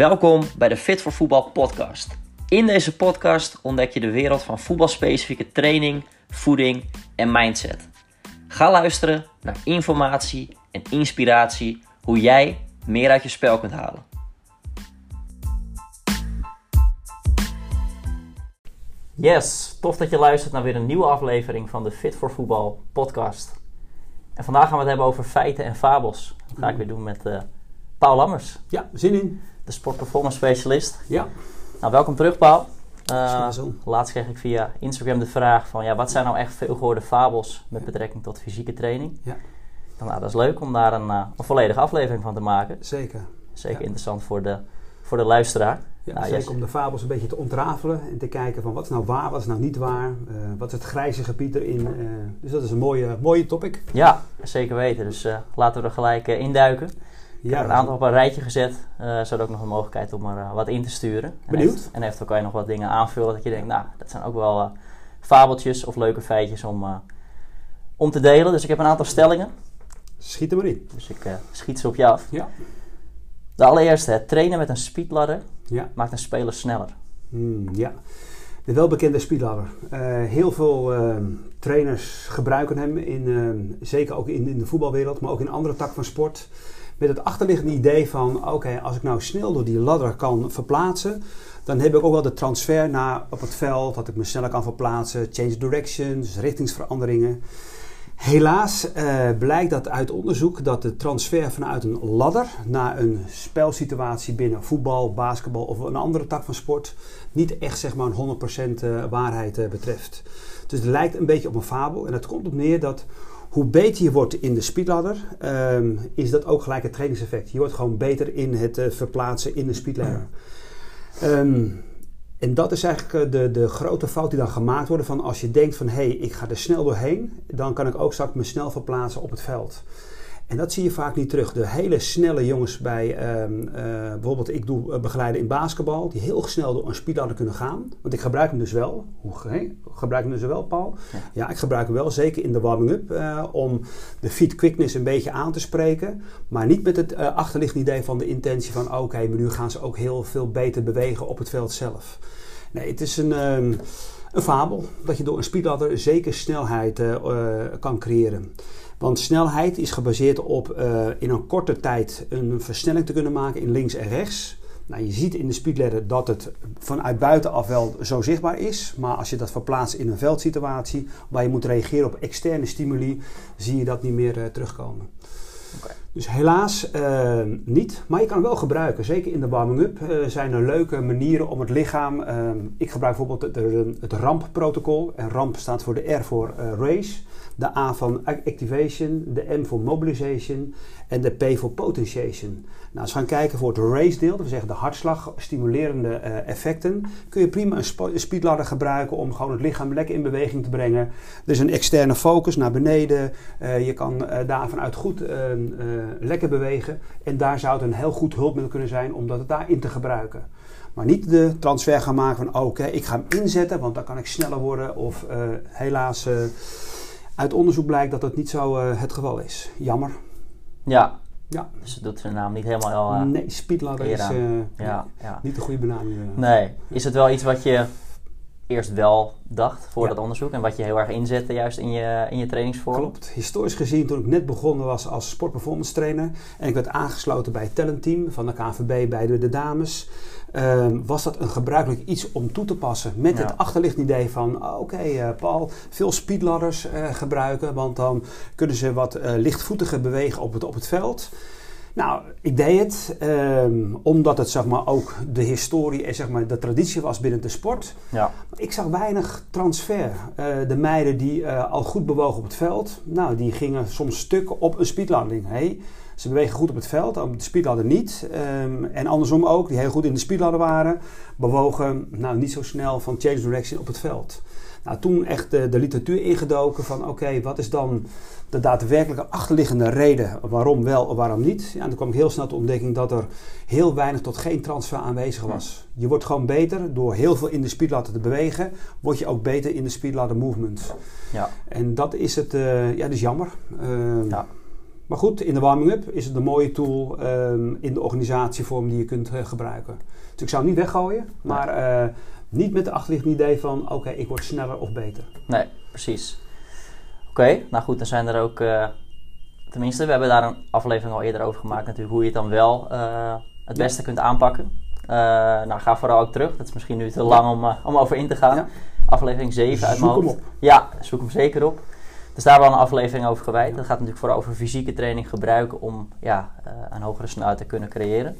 Welkom bij de Fit voor Voetbal podcast. In deze podcast ontdek je de wereld van voetbalspecifieke training, voeding en mindset. Ga luisteren naar informatie en inspiratie hoe jij meer uit je spel kunt halen. Yes, tof dat je luistert naar weer een nieuwe aflevering van de Fit voor Voetbal podcast. En vandaag gaan we het hebben over feiten en fabels. Dat ga ik weer doen met uh, Paul Lammers. Ja, zin in. De sportperformance specialist. Ja. Nou, welkom terug Paul. Uh, laatst kreeg ik via Instagram de vraag van ja, wat zijn nou echt veel gehoorde fabels met betrekking tot fysieke training? Ja. Nou, dat is leuk om daar een, uh, een volledige aflevering van te maken. Zeker. Zeker ja. interessant voor de, voor de luisteraar. Ja, nou, zeker yes. om de fabels een beetje te ontrafelen en te kijken van wat is nou waar, wat is nou niet waar, uh, wat is het grijze gebied erin. Dus dat is een mooie, mooie topic. Ja, zeker weten. Dus laten we er gelijk induiken. Ik ja, heb een aantal op een rijtje gezet, zodat ook nog een mogelijkheid om er wat in te sturen. Benieuwd. En, even, en eventueel kan je nog wat dingen aanvullen dat je denkt, nou, dat zijn ook wel fabeltjes of leuke feitjes om, om te delen. Dus ik heb een aantal stellingen. Schiet er maar in. Dus ik schiet ze op je af. Ja. De allereerste, het trainen met een speedladder ja. maakt een speler sneller. Mm, ja, de welbekende speedladder. Uh, heel veel uh, trainers gebruiken hem, in, uh, zeker ook in, in, de voetbalwereld, maar ook in andere takken van sport. Met het achterliggende idee van, oké, als ik nou snel door die ladder kan verplaatsen, dan heb ik ook wel de transfer naar op het veld, dat ik me sneller kan verplaatsen, change directions, richtingsveranderingen. Helaas uh, blijkt dat uit onderzoek dat de transfer vanuit een ladder naar een spelsituatie binnen voetbal, basketbal of een andere tak van sport niet echt zeg maar een 100% uh, waarheid uh, betreft. Dus het lijkt een beetje op een fabel en het komt op neer dat hoe beter je wordt in de speedladder, um, is dat ook gelijk het trainingseffect. Je wordt gewoon beter in het uh, verplaatsen in de speedladder. Um, en dat is eigenlijk de, de grote fout die dan gemaakt wordt. Van als je denkt van hé, hey, ik ga er snel doorheen, dan kan ik ook straks me snel verplaatsen op het veld. En dat zie je vaak niet terug. De hele snelle jongens bij, um, uh, bijvoorbeeld ik doe begeleiden in basketbal, die heel snel door een speedladder kunnen gaan. Want ik gebruik hem dus wel. Hoe gebruik hem dus wel, Paul? Ja. ja, ik gebruik hem wel, zeker in de warming-up, uh, om de feet quickness een beetje aan te spreken. Maar niet met het uh, achterliggende idee van de intentie van oké, okay, maar nu gaan ze ook heel veel beter bewegen op het veld zelf. Nee, het is een, um, een fabel dat je door een speedladder zeker snelheid uh, kan creëren. Want snelheid is gebaseerd op uh, in een korte tijd een versnelling te kunnen maken in links en rechts. Nou, je ziet in de speedladder dat het vanuit buitenaf wel zo zichtbaar is. Maar als je dat verplaatst in een veldsituatie waar je moet reageren op externe stimuli, zie je dat niet meer uh, terugkomen. Okay. Dus helaas uh, niet, maar je kan wel gebruiken. Zeker in de warming-up uh, zijn er leuke manieren om het lichaam. Uh, ik gebruik bijvoorbeeld het, het RAMP-protocol. En RAMP staat voor de R voor race, de A van activation, de M voor mobilization en de P voor potentiation. Nou, als we gaan kijken voor het race-deel, dat we zeggen de hartslag stimulerende effecten, kun je prima een, een speedladder gebruiken om gewoon het lichaam lekker in beweging te brengen. Er is een externe focus naar beneden. je kan daar vanuit goed lekker bewegen. En daar zou het een heel goed hulpmiddel kunnen zijn om dat daarin te gebruiken. Maar niet de transfer gaan maken van oké, okay, ik ga hem inzetten, want dan kan ik sneller worden. Of uh, helaas, uh, uit onderzoek blijkt dat dat niet zo uh, het geval is. Jammer. Ja. Ja. Dus het doet zijn naam niet helemaal al. nee, speedladder is ja, ja. niet de goede benaming. Nee. Is het wel iets wat je eerst wel dacht voor ja. dat onderzoek en wat je heel erg inzette juist in je, in je trainingsvorm? Klopt. Historisch gezien, toen ik net begonnen was als sportperformance trainer en ik werd aangesloten bij het talentteam van de KVB bij de, de dames, um, was dat een gebruikelijk iets om toe te passen met ja. het achterliggende idee van oké okay, uh, Paul, veel speedladders uh, gebruiken, want dan kunnen ze wat uh, lichtvoetiger bewegen op het, op het veld. Nou, ik deed het um, omdat het zeg maar, ook de historie en zeg maar, de traditie was binnen de sport. Ja. Ik zag weinig transfer. Uh, de meiden die uh, al goed bewogen op het veld, nou, die gingen soms stuk op een speedlanding. Hey, ze bewegen goed op het veld, op de speedladder niet. Um, en andersom ook, die heel goed in de speedladder waren, bewogen nou, niet zo snel van change direction op het veld. Nou, toen echt de, de literatuur ingedoken van oké, okay, wat is dan de daadwerkelijke achterliggende reden waarom wel waarom niet. Ja, en toen kwam ik heel snel tot ontdekking dat er heel weinig tot geen transfer aanwezig was. Je wordt gewoon beter door heel veel in de speedladder te bewegen, word je ook beter in de speedladder movement. Ja. En dat is het, uh, ja, dat is jammer. Uh, ja. Maar goed, in de warming-up is het een mooie tool ehm, in de organisatievorm die je kunt eh, gebruiken. Dus ik zou het niet weggooien, maar eh, niet met de achterliggende idee van oké, ik word sneller of beter. Nee, precies. Oké, nou goed, dan zijn er ook, eh, tenminste, we hebben daar een aflevering al eerder over gemaakt natuurlijk, hoe je het dan wel het beste kunt aanpakken. nou, ga vooral ook terug. Dat is misschien nu te lang om, om over in te gaan. Ja. Aflevering 7 uit mijn hoofd. Zoek hem op. Ja, zoek hem zeker op. Dus daar hebben we een aflevering over gewijd. Dat gaat natuurlijk vooral over fysieke training gebruiken om ja, een hogere snelheid te kunnen creëren.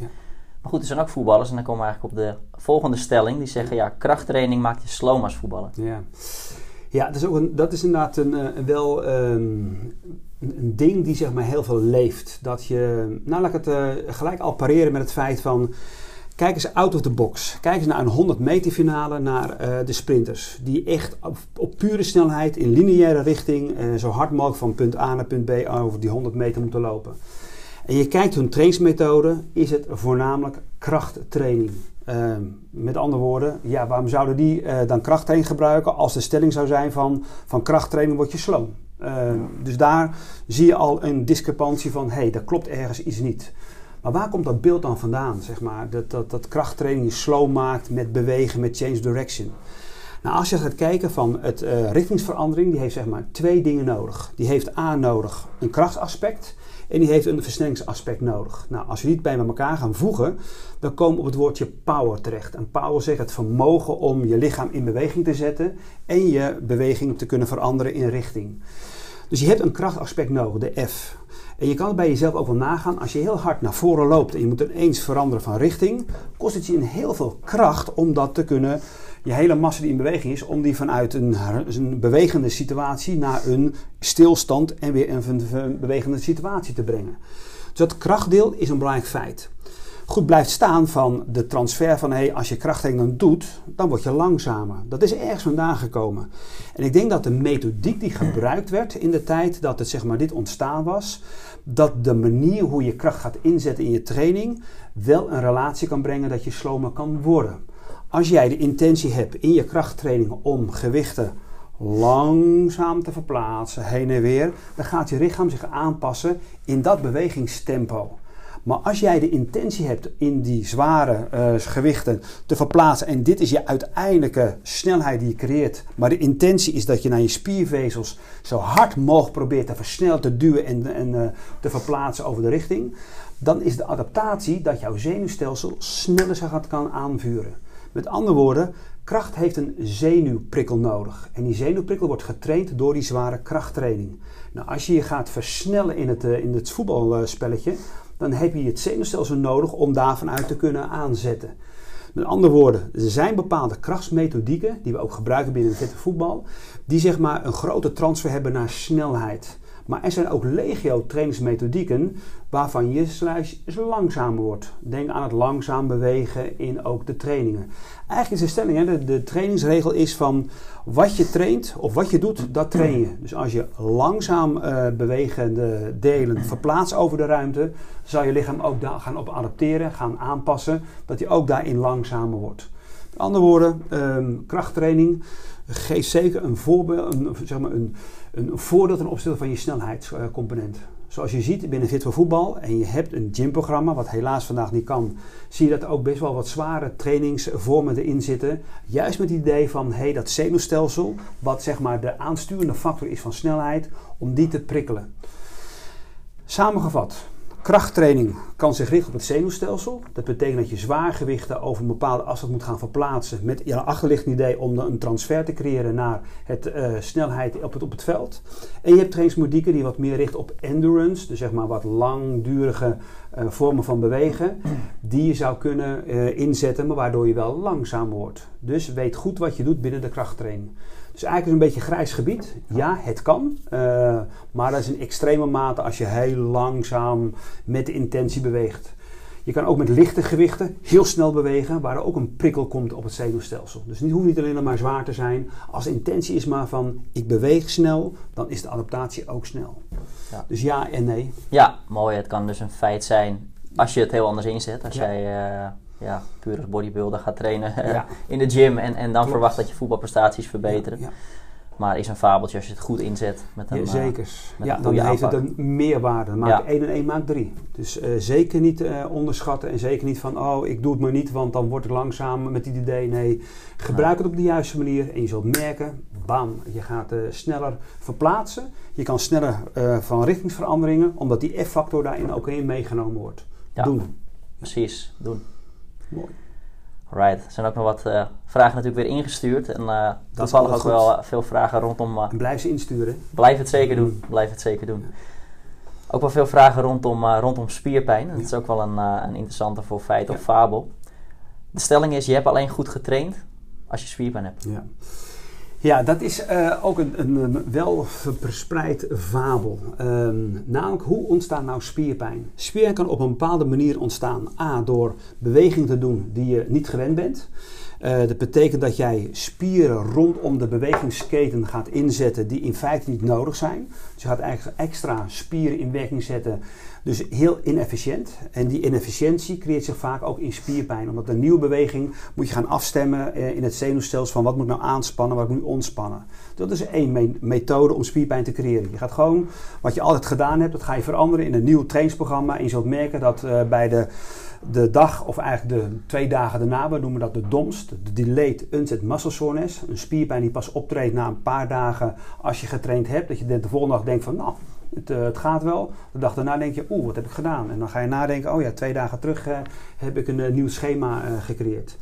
Maar goed, er zijn ook voetballers en dan komen we eigenlijk op de volgende stelling. Die zeggen ja, krachttraining maakt je sloom als voetballer. Ja, ja dat, is ook een, dat is inderdaad een, eh, wel um, een ding die zeg maar heel veel leeft. Dat je, nou laat ik het uh, gelijk al pareren met het feit van Kijk eens out of the box. Kijk eens naar een 100 meter finale, naar uh, de sprinters. Die echt op, pure snelheid, in lineaire richting, zo hard mogelijk van punt A naar punt B over die 100 meter moeten lopen. En je kijkt hun trainingsmethode, is het voornamelijk krachttraining. Uh, met andere woorden, ja, waarom zouden die uh, dan krachttraining gebruiken als de stelling zou zijn van, van krachttraining word je sloom? Ja. Dus daar zie je al een discrepantie van, hé, hey, dat klopt ergens iets niet. Maar waar komt dat beeld dan vandaan? Zeg maar? dat, dat, dat krachttraining je slow maakt met bewegen, met change direction. Nou, als je gaat kijken van het uh, richtingsverandering, die heeft zeg maar twee dingen nodig. Die heeft A nodig een krachtaspect en die heeft een versnellingsaspect nodig. Nou, als je die bij elkaar gaan voegen, dan komen we op het woordje power terecht. En power zegt het vermogen om je lichaam in beweging te zetten en je beweging te kunnen veranderen in richting. Dus je hebt een krachtaspect nodig, de F. En je kan het bij jezelf ook wel nagaan. Als je heel hard naar voren loopt en je moet ineens veranderen van richting, kost het je heel veel kracht om dat te kunnen. Je hele massa die in beweging is, om die vanuit een, een bewegende situatie naar een stilstand en weer een bewegende situatie te brengen. Dus dat krachtdeel is een belangrijk feit goed blijft staan van de transfer van hey, als je krachttraining doet, dan word je langzamer. Dat is ergens vandaan gekomen. En ik denk dat de methodiek die gebruikt werd in de tijd dat het zeg maar dit ontstaan was, dat de manier hoe je kracht gaat inzetten in je training wel een relatie kan brengen dat je slomer kan worden. Als jij de intentie hebt in je krachttraining om gewichten langzaam te verplaatsen, heen en weer, dan gaat je lichaam zich aanpassen in dat bewegingstempo. Maar als jij de intentie hebt in die zware uh, gewichten te verplaatsen en dit is je uiteindelijke snelheid die je creëert, maar de intentie is dat je naar je spiervezels zo hard mogelijk probeert te versnellen, te duwen en, en uh, te verplaatsen over de richting, dan is de adaptatie dat jouw zenuwstelsel sneller zich gaat kan aanvuren. Met andere woorden, kracht heeft een zenuwprikkel nodig. En die zenuwprikkel wordt getraind door die zware krachttraining. Nou, als je je gaat versnellen in het, uh, in het voetbalspelletje, dan heb je het zenuwstelsel nodig om daarvan uit te kunnen aanzetten. Met andere woorden, er zijn bepaalde krachtsmethodieken die we ook gebruiken binnen het voetbal, die zeg maar een grote transfer hebben naar snelheid. Maar er zijn ook legio trainingsmethodieken waarvan je langzamer wordt. Denk aan het langzaam bewegen in ook de trainingen. Eigenlijk is de stelling, hè, de, trainingsregel is van wat je traint of wat je doet, dat train je. Dus als je langzaam uh, bewegende delen verplaatst over de ruimte, zal je lichaam ook daar gaan op adapteren, gaan aanpassen, dat hij ook daarin langzamer wordt. Met andere woorden, um, krachttraining geeft zeker een voorbeeld, een, zeg maar een, een voordeel ten opzichte van je snelheidscomponent. Zoals je ziet binnen Fit Voetbal en je hebt een gymprogramma, wat helaas vandaag niet kan, zie je dat er ook best wel wat zware trainingsvormen erin zitten. Juist met het idee van hey, dat zenuwstelsel, wat zeg maar de aansturende factor is van snelheid, om die te prikkelen. Samengevat, Krachttraining kan zich richten op het zenuwstelsel. Dat betekent dat je zwaargewichten over een bepaalde afstand moet gaan verplaatsen met je achterliggende idee om een transfer te creëren naar het uh, snelheid op het, op het veld. En je hebt trainingsmethodieken die wat meer richten op endurance, dus zeg maar wat langdurige uh, vormen van bewegen, die je zou kunnen uh, inzetten, maar waardoor je wel langzamer wordt. Dus weet goed wat je doet binnen de krachttraining. Dus eigenlijk is een beetje grijs gebied. Ja, het kan. Uh, maar dat is in extreme mate als je heel langzaam met de intentie beweegt. Je kan ook met lichte gewichten heel snel bewegen, waar er ook een prikkel komt op het zenuwstelsel. Dus het hoeft niet alleen maar zwaar te zijn. Als de intentie is maar van ik beweeg snel, dan is de adaptatie ook snel. Ja. Dus ja en nee. Ja, mooi. Het kan dus een feit zijn als je het heel anders inzet. Als ja. jij uh, ja, puur als bodybuilder gaat trainen ja. in de gym en, en dan verwacht dat je voetbalprestaties verbeteren. Ja, Maar is een fabeltje als je het goed inzet met een Ja, eh, zeker. met Ja, een dan heeft het een meerwaarde. Maak Ja. 1 en 1 maakt 3. Dus eh, zeker niet eh, onderschatten en zeker niet van, oh, ik doe het maar niet, want dan word ik langzaam met dit idee. Nee, gebruik het op de juiste manier en je zult merken, bam, je gaat sneller verplaatsen. Je kan sneller van richtingsveranderingen, omdat die F-factor daarin ook in meegenomen wordt. Ja. Doen. Precies, doen. Mooi. Right. Er zijn ook nog wat eh, vragen natuurlijk weer ingestuurd. En eh toevallig ook wel eh, veel vragen rondom... En blijf ze insturen. blijf het zeker doen. Blijf het zeker doen. Ook wel veel vragen rondom, rondom spierpijn. Dat is ook wel een, een interessante voor feit of fabel. De stelling is, je hebt alleen goed getraind als je spierpijn hebt. Ja. Ja, dat is eh, ook een, een, wel verspreid fabel. Ehm, namelijk, hoe ontstaat nou spierpijn? Spierpijn kan op een bepaalde manier ontstaan. A, door beweging te doen die je niet gewend bent. Eh, dat betekent dat jij spieren rondom de bewegingsketen gaat inzetten die in feite niet nodig zijn. Dus je gaat eigenlijk extra spieren in werking zetten. Dus heel inefficiënt. En die inefficiëntie creëert zich vaak ook in spierpijn. Omdat een nieuwe beweging moet je gaan afstemmen eh, in het zenuwstelsel van wat moet ik nou aanspannen, wat moet nu ontspannen. Dat is één me- methode om spierpijn te creëren. Je gaat gewoon wat je altijd gedaan hebt, dat ga je veranderen in een nieuw trainingsprogramma. En je zult merken dat eh, bij de, de dag, of eigenlijk de twee dagen daarna, we noemen dat de DOMS, de Delayed Onset Muscle Soreness. Een spierpijn die pas optreedt na een paar dagen als je getraind hebt. Dat je de volgende dag denkt van, nou, het, eh, het gaat wel. De dag daarna denk je, oeh, wat heb ik gedaan? En dan ga je nadenken, oh ja, twee dagen terug eh, heb ik een eh, nieuw schema eh, gecreëerd.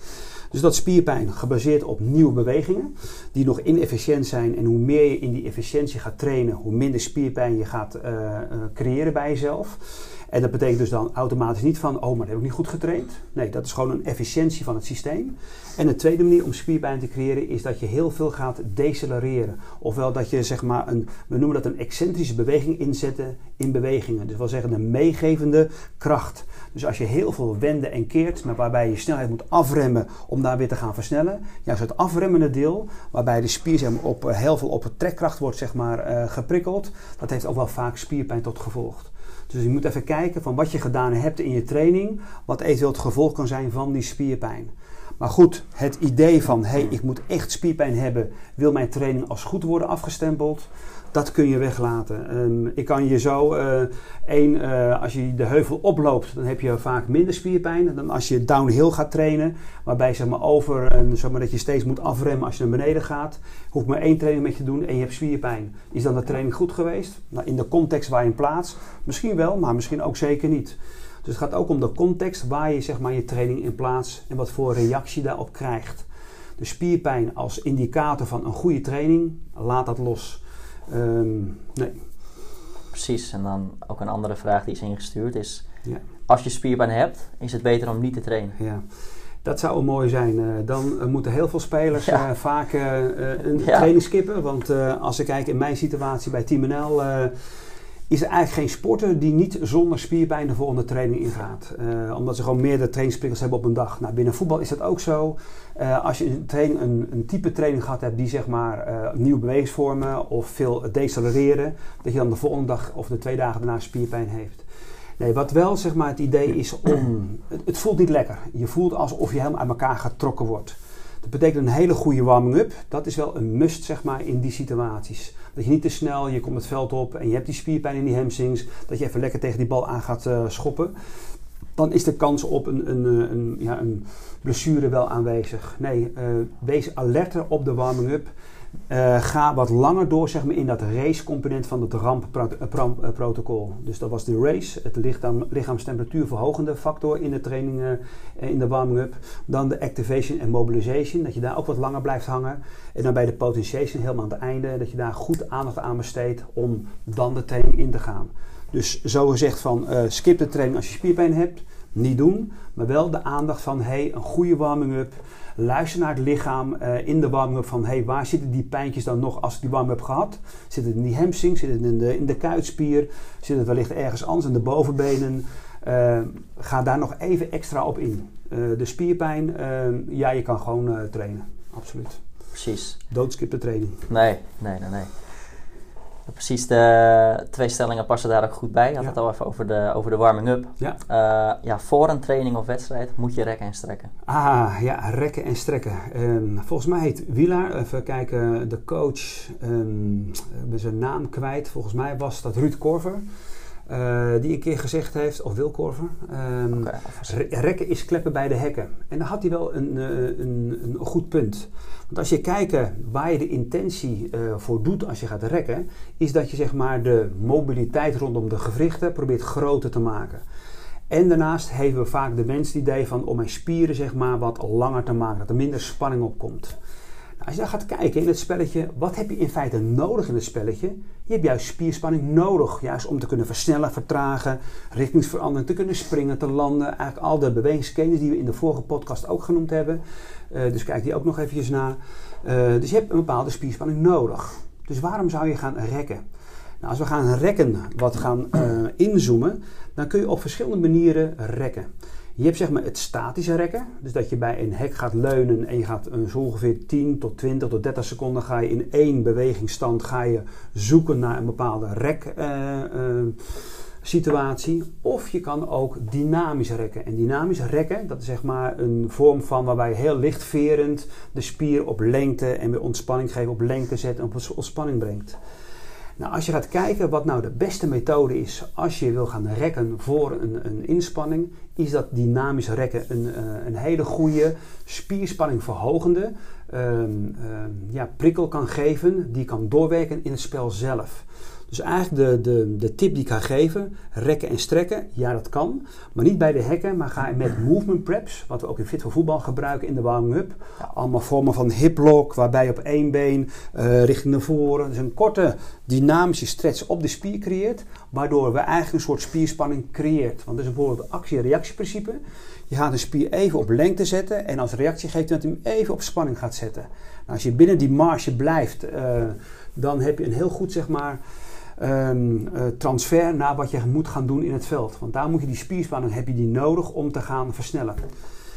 Dus dat spierpijn gebaseerd op nieuwe bewegingen die nog inefficiënt zijn. En hoe meer je in die efficiëntie gaat trainen, hoe minder spierpijn je gaat creëren bij jezelf. En dat betekent dus dan automatisch niet van, oh, maar dat heb ik niet goed getraind. Nee, dat is gewoon een efficiëntie van het systeem. En de tweede manier om spierpijn te creëren is dat je heel veel gaat decelereren. Ofwel dat je zeg maar een, we noemen dat een excentrische beweging inzetten in bewegingen. Dus wil zeggen een meegevende kracht. Dus als je heel veel wenden en keert, maar waarbij je snelheid moet afremmen om daar weer te gaan versnellen. Juist het afremmende deel, waarbij de spier zeg maar, op, eh, heel veel op trekkracht wordt zeg maar, eh, geprikkeld. Dat heeft ook wel vaak spierpijn tot gevolg. Dus je moet even kijken van wat je gedaan hebt in je training, wat eventueel het gevolg kan zijn van die spierpijn. Maar goed, het idee van hé, hey, ik moet echt spierpijn hebben, wil mijn training als goed worden afgestempeld, dat kun je weglaten. Ehm, ik kan je zo, eh, één, eh, als je de heuvel oploopt, dan heb je vaak minder spierpijn dan als je downhill gaat trainen, waarbij zeg maar over, en zeg maar dat je steeds moet afremmen als je naar beneden gaat. Hoef maar één training met je doen en je hebt spierpijn. Is dan de training goed geweest? Nou, in de context waar je hem plaatst, misschien wel, maar misschien ook zeker niet. Dus het gaat ook om de context waar je zeg maar, je training in plaatst en wat voor reactie daarop krijgt. De spierpijn als indicator van een goede training, laat dat los. Ehm, nee. Precies. En dan ook een andere vraag die is ingestuurd is... Ja. Als je spierpijn hebt, is het beter om niet te trainen. Ja. Dat zou mooi zijn. Eh, dan eh, moeten heel veel spelers Ja. eh, vaak een Ja. training skippen. Want als ik kijk in mijn situatie bij Team NL... is er eigenlijk geen sporter die niet zonder spierpijn de volgende training ingaat. Eh, omdat ze gewoon meerdere trainingsprikkels hebben op een dag. Nou, binnen voetbal is dat ook zo. Eh, als je een, training, een, een type training gehad hebt die zeg maar eh, nieuwe bewegingsvormen of veel decelereren, dat je dan de volgende dag of de twee dagen daarna spierpijn heeft. Nee, wat wel zeg maar het idee is om. Het, het voelt niet lekker. Je voelt alsof je helemaal uit elkaar getrokken wordt. Dat betekent een hele goede warming-up. Dat is wel een must zeg maar in die situaties. Dat je niet te snel, je komt het veld op en je hebt die spierpijn in die hamstrings. Dat je even lekker tegen die bal aan gaat eh, schoppen. Dan is de kans op een, een, eh, een, ja, een blessure wel aanwezig. Nee, eh, wees alerter op de warming-up. Eh, ga wat langer door zeg maar, in dat race-component van het rampprotocol. Dus dat was de race, het lichaam, lichaamstemperatuur verhogende factor in de training, eh, in de warming-up. Dan de activation en mobilization, dat je daar ook wat langer blijft hangen. En dan bij de potentiation helemaal aan het einde, dat je daar goed aandacht aan besteedt om dan de training in te gaan. Dus zo gezegd van eh, skip de training als je spierpijn hebt, niet doen. Maar wel de aandacht van hey, een goede warming-up. Luister naar het lichaam uh, in de warming-up van hey, waar zitten die pijntjes dan nog als ik die warming-up gehad? Zit het in die hamstring? Zit het in de, in de kuitspier? Zit het wellicht ergens anders in de bovenbenen? Uh, ga daar nog even extra op in. Uh, de spierpijn, ja, je kan gewoon trainen. Absoluut. Precies. Doodskip de training. Nee, nee, nee, nee. Precies, de twee stellingen passen daar ook goed bij. Je had Ja. het al even over de, over de warming-up. Ja. Eh, ja, voor een training of wedstrijd moet je rekken en strekken. Ah, ja, rekken en strekken. Ehm, volgens mij heet Wielaar, even kijken, de coach, ehm, ik ben zijn naam kwijt. Volgens mij was dat Ruud Korver, eh, die een keer gezegd heeft, of Wil Korver, ehm, re- rekken is kleppen bij de hekken. En daar had hij wel een, eh, een, een goed punt. Want als je kijkt waar je de intentie eh, voor doet als je gaat rekken, is dat je zeg maar de mobiliteit rondom de gewrichten probeert groter te maken. En daarnaast hebben we vaak de mens het idee van om mijn spieren zeg maar wat langer te maken, dat er minder spanning op komt. Als je dan gaat kijken in het spelletje, wat heb je in feite nodig in het spelletje? Je hebt juist spierspanning nodig, juist om te kunnen versnellen, vertragen, richtingsverandering, te kunnen springen, te landen. Eigenlijk al de bewegingskennis die we in de vorige podcast ook genoemd hebben. Eh, dus kijk die ook nog eventjes na. Eh, dus je hebt een bepaalde spierspanning nodig. Dus waarom zou je gaan rekken? Nou, als we gaan rekken, wat gaan eh, inzoomen, dan kun je op verschillende manieren rekken. Je hebt zeg maar het statische rekken, dus dat je bij een hek gaat leunen en je gaat zo ongeveer 10 tot 20 tot 30 seconden ga je in één bewegingsstand ga je zoeken naar een bepaalde rek eh, eh, situatie. Of je kan ook dynamisch rekken. En dynamisch rekken, dat is zeg maar een vorm van waarbij je heel lichtverend de spier op lengte en weer ontspanning geeft, op lengte zet en op ontspanning brengt. Nou, als je gaat kijken wat nou de beste methode is als je wil gaan rekken voor een, een inspanning, is dat dynamisch rekken een, eh, een hele goede spierspanning verhogende ehm, ehm, ja, prikkel kan geven die kan doorwerken in het spel zelf. Dus eigenlijk de, de, de tip die ik ga geven, rekken en strekken, ja dat kan. Maar niet bij de hekken, maar ga je met movement preps, wat we ook in Fit voor Voetbal gebruiken in de warming-up. Allemaal vormen van hip lock, waarbij je op één been eh, richting naar voren. Dus een korte dynamische stretch op de spier creëert, waardoor we eigenlijk een soort spierspanning creëert. Want dat is bijvoorbeeld het actie-reactieprincipe. Je gaat een spier even op lengte zetten en als reactie geeft dat hij hem even op spanning gaat zetten. Nou, als je binnen die marge blijft, eh, dan heb je een heel goed zeg maar, ehm, eh, transfer naar wat je moet gaan doen in het veld. Want daar moet je die spierspanning heb je die nodig om te gaan versnellen.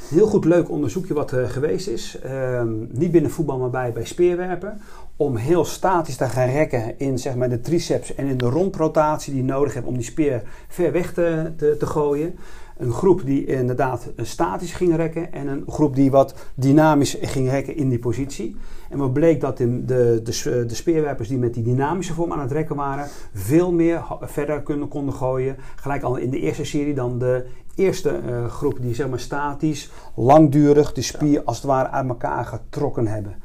Heel goed leuk onderzoekje wat er geweest is. Ehm, niet binnen voetbal, maar bij, bij speerwerpen. Om heel statisch te gaan rekken in zeg maar, de triceps en in de rondrotatie die je nodig hebt om die speer ver weg te, te, te gooien. Een groep die inderdaad statisch ging rekken en een groep die wat dynamisch ging rekken in die positie. En wat bleek dat de, de, de, de speerwerpers die met die dynamische vorm aan het rekken waren, veel meer verder kunnen, konden gooien. Gelijk al in de eerste serie dan de eerste eh, groep die zeg maar statisch, langdurig de spier als het ware uit elkaar getrokken hebben.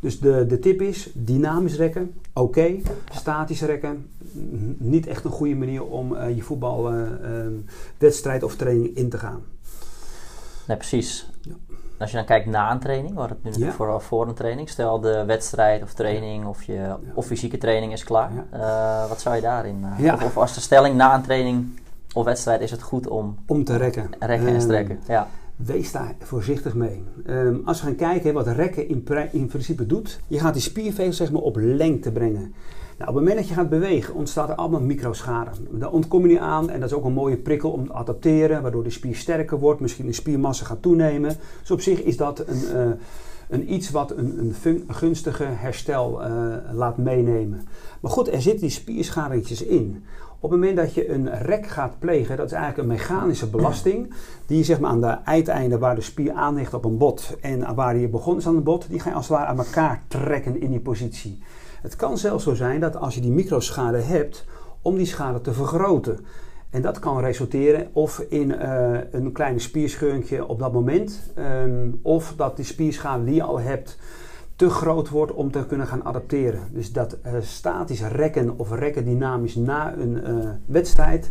Dus de, de tip is dynamisch rekken, oké. Statisch rekken, niet echt een goede manier om eh, je voetbalwedstrijd of training in te gaan. Nee, precies. Ja. Als je dan kijkt na een training, hadden het nu Ja. vooral voor een training. Stel de wedstrijd of training of je of fysieke training is klaar. Eh, wat zou je daarin? eh, Ja. of, of als de stelling na een training of wedstrijd is het goed om Om te rekken. rekken en Ehm, strekken. Ja. Wees daar voorzichtig mee. Ehm, als we gaan kijken wat rekken in, pri- in principe doet, je gaat die spiervezel zeg maar, op lengte brengen. Nou, op het moment dat je gaat bewegen, ontstaat er allemaal microschade. Daar ontkom je niet aan en dat is ook een mooie prikkel om te adapteren, waardoor de spier sterker wordt, misschien de spiermassa gaat toenemen. Dus op zich is dat een, eh, een iets wat een, een gunstige herstel eh, laat meenemen. Maar goed, er zitten die spierschadetjes in. Op het moment dat je een rek gaat plegen, dat is eigenlijk een mechanische belasting, die zeg maar aan de uiteinde waar de spier aanhecht op een bot en waar je begonnen is aan het bot, die ga je als het ware aan elkaar trekken in die positie. Het kan zelfs zo zijn dat als je die microschade hebt, om die schade te vergroten. En dat kan resulteren of in eh, een kleine spierscheuntje op dat moment, ehm, of dat die spierschade die je al hebt te groot wordt om te kunnen gaan adapteren. Dus dat eh, statisch rekken of rekken dynamisch na een eh, wedstrijd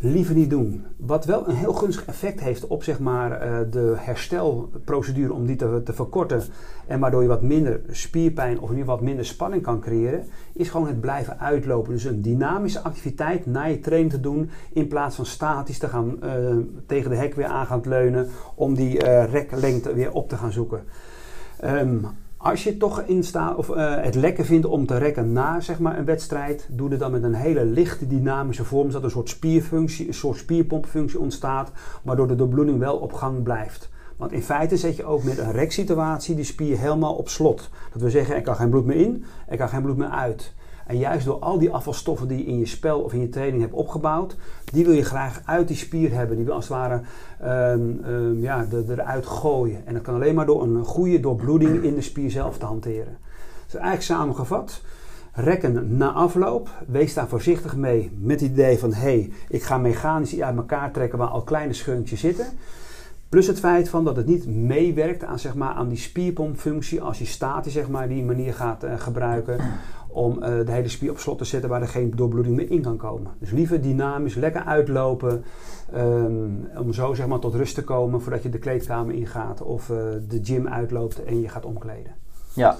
liever niet doen. Wat wel een heel gunstig effect heeft op zeg maar, eh, de herstelprocedure om die te, te verkorten en waardoor je wat minder spierpijn of in ieder geval wat minder spanning kan creëren, is gewoon het blijven uitlopen. Dus een dynamische activiteit na je training te doen in plaats van statisch te gaan tegen de hek weer aan gaan leunen om die eh, reklengte weer op te gaan zoeken. Ehm, als je toch in of eh, het lekker vindt om te rekken na zeg maar, een wedstrijd, doe het dan met een hele lichte dynamische vorm, zodat een soort spierfunctie, een soort spierpompfunctie ontstaat, waardoor de doorbloeding wel op gang blijft. Want in feite zet je ook met een reksituatie die spier helemaal op slot. Dat wil zeggen, er kan geen bloed meer in, er kan geen bloed meer uit. En juist door al die afvalstoffen die je in je spel of in je training hebt opgebouwd, die wil je graag uit die spier hebben. Die wil als het ware um, um, ja, eruit gooien. En dat kan alleen maar door een goede doorbloeding in de spier zelf te hanteren. Dus eigenlijk samengevat, rekken na afloop. Wees daar voorzichtig mee met het idee van hé, hey, ik ga mechanisch uit elkaar trekken waar al kleine scheuntjes zitten. Plus het feit van dat het niet meewerkt aan, zeg maar, aan die spierpompfunctie als je statisch zeg maar, die manier gaat uh, gebruiken om uh, de hele spier op slot te zetten waar er geen doorbloeding meer in kan komen. Dus liever dynamisch, lekker uitlopen um, om zo zeg maar, tot rust te komen voordat je de kleedkamer ingaat of uh, de gym uitloopt en je gaat omkleden. Ja,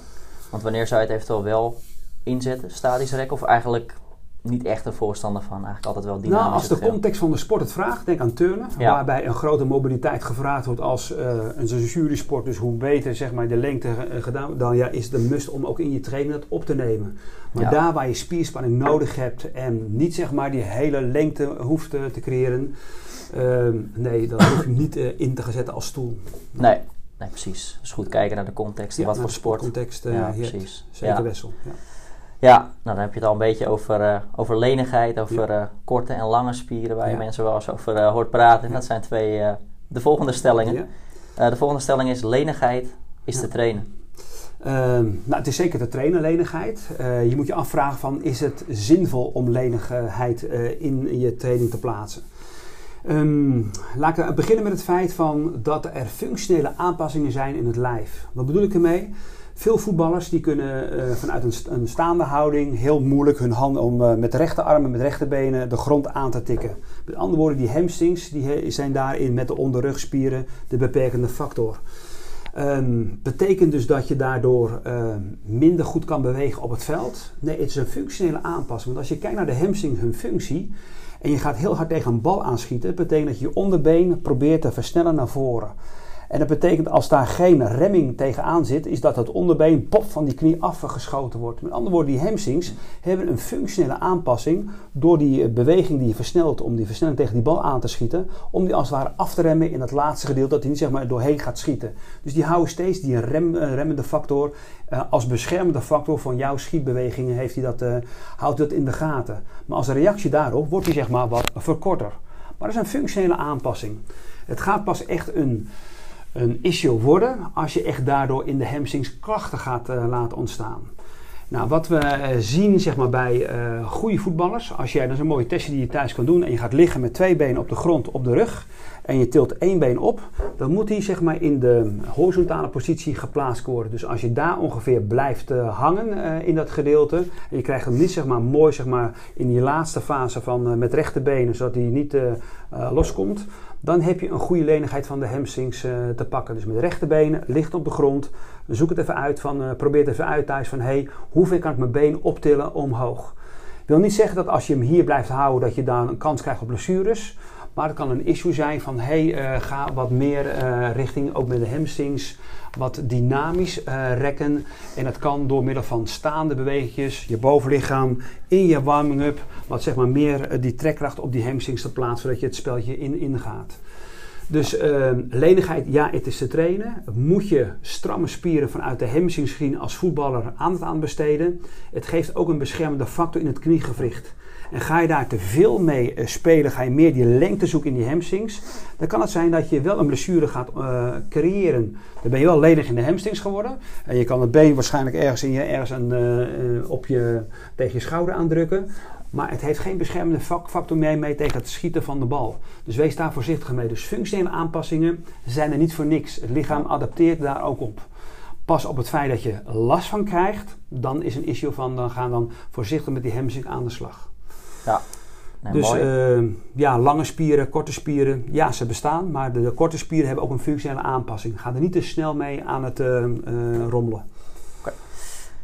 want wanneer zou je het eventueel wel inzetten, statisch rekken, of eigenlijk niet echt een voorstander van. Eigenlijk altijd wel dynamisch. Nou, als de context van de sport het vraagt, denk aan turnen. Waarbij een grote mobiliteit gevraagd wordt als uh, een jurysport. Dus hoe beter zeg maar, de lengte uh, gedaan dan ja, is de must om ook in je training dat op te nemen. Maar daar waar je spierspanning nodig hebt en niet zeg maar die hele lengte hoeft te, te creëren. Uh, nee, dan hoef je niet in te gaan zetten als stoel. Nee. Nee, precies. Dus goed kijken naar de context. Ja, wat voor sport. context. ja, precies. Zeker ja. wissel. Ja. Ja, nou dan heb je het al een beetje over, uh, over lenigheid, over uh, korte en lange spieren, waar je mensen wel eens over uh, hoort praten. En dat zijn twee, de volgende stellingen. de volgende stelling is lenigheid is te trainen. Ehm, nou, het is zeker te trainen, lenigheid. je moet je afvragen van, is het zinvol om lenigheid in je training te plaatsen? Um, laat ik beginnen met het feit van dat er functionele aanpassingen zijn in het lijf. Wat bedoel ik ermee? Veel voetballers die kunnen uh, vanuit een, een, staande houding heel moeilijk hun handen om uh, met rechterarmen, met de benen de grond aan te tikken. Met andere woorden, die hamstrings die zijn daarin met de onderrugspieren de beperkende factor. Um, betekent dus dat je daardoor uh, minder goed kan bewegen op het veld? Nee, het is een functionele aanpassing. Want als je kijkt naar de hamstring, hun functie, en je gaat heel hard tegen een bal aanschieten, betekent dat je je onderbeen probeert te versnellen naar voren. En dat betekent als daar geen remming tegenaan zit, is dat het onderbeen pop van die knie afgeschoten wordt. Met andere woorden, die hamstrings hebben een functionele aanpassing door die beweging die je versnelt om die versnelling tegen die bal aan te schieten, om die als het ware af te remmen in het laatste gedeelte, dat hij niet zeg maar doorheen gaat schieten. Dus die houden steeds die rem, remmende factor uh, als beschermende factor van jouw schietbewegingen heeft hij dat, houdt dat in de gaten. Maar als reactie daarop wordt hij zeg maar wat verkorter. Maar dat is een functionele aanpassing. Het gaat pas echt een een issue worden als je echt daardoor in de hamstrings klachten gaat uh, laten ontstaan. Nou, wat we uh, zien zeg maar, bij uh, goede voetballers, als jij, dat is een mooie testje die je thuis kan doen, en je gaat liggen met twee benen op de grond op de rug en je tilt één been op, dan moet die zeg maar, in de horizontale positie geplaatst worden. Dus als je daar ongeveer blijft hangen in dat gedeelte, en je krijgt hem niet zeg maar, mooi zeg maar, in die laatste fase van met rechte benen, zodat hij niet loskomt, dan heb je een goede lenigheid van de hamstrings uh, te pakken. Dus met rechte benen, licht op de grond. Zoek het even uit van, uh, probeer het even uit thuis van, hey, hoeveel kan ik mijn been optillen omhoog? wil niet zeggen dat als je hem hier blijft houden, dat je dan een kans krijgt op blessures. Maar het kan een issue zijn van, hey, uh, ga wat meer richting, ook met de hamstrings, wat dynamisch uh, rekken. En dat kan door middel van staande bewegingjes, je bovenlichaam in je warming-up, wat zeg maar meer die trekkracht op die hamstrings te plaatsen, zodat je het speltje in, ingaat. Dus uh, lenigheid, ja, het is te trainen. Moet je stramme spieren vanuit de hamstrings zien als voetballer aan besteden. Het geeft ook een beschermende factor in het kniegewricht. En ga je daar te veel mee uh, spelen, ga je meer die lengte zoeken in die hamstrings, dan kan het zijn dat je wel een blessure gaat uh, creëren. Dan ben je wel lenig in de hamstrings geworden. En je kan het been waarschijnlijk ergens, in je, ergens een, uh, op je, tegen je schouder aandrukken. Maar het heeft geen beschermende factor mee, mee tegen het schieten van de bal. Dus wees daar voorzichtig mee. Dus functionele aanpassingen zijn er niet voor niks. Het lichaam adapteert daar ook op. Pas op het feit dat je last van krijgt, dan is een issue van dan gaan dan voorzichtig met die hamstring aan de slag. Ja. dus uh, ja, lange spieren, korte spieren, ja, ze bestaan. Maar de, de, korte spieren hebben ook een functionele aanpassing. Ga er niet te snel mee aan het uh, uh, rommelen. Okay.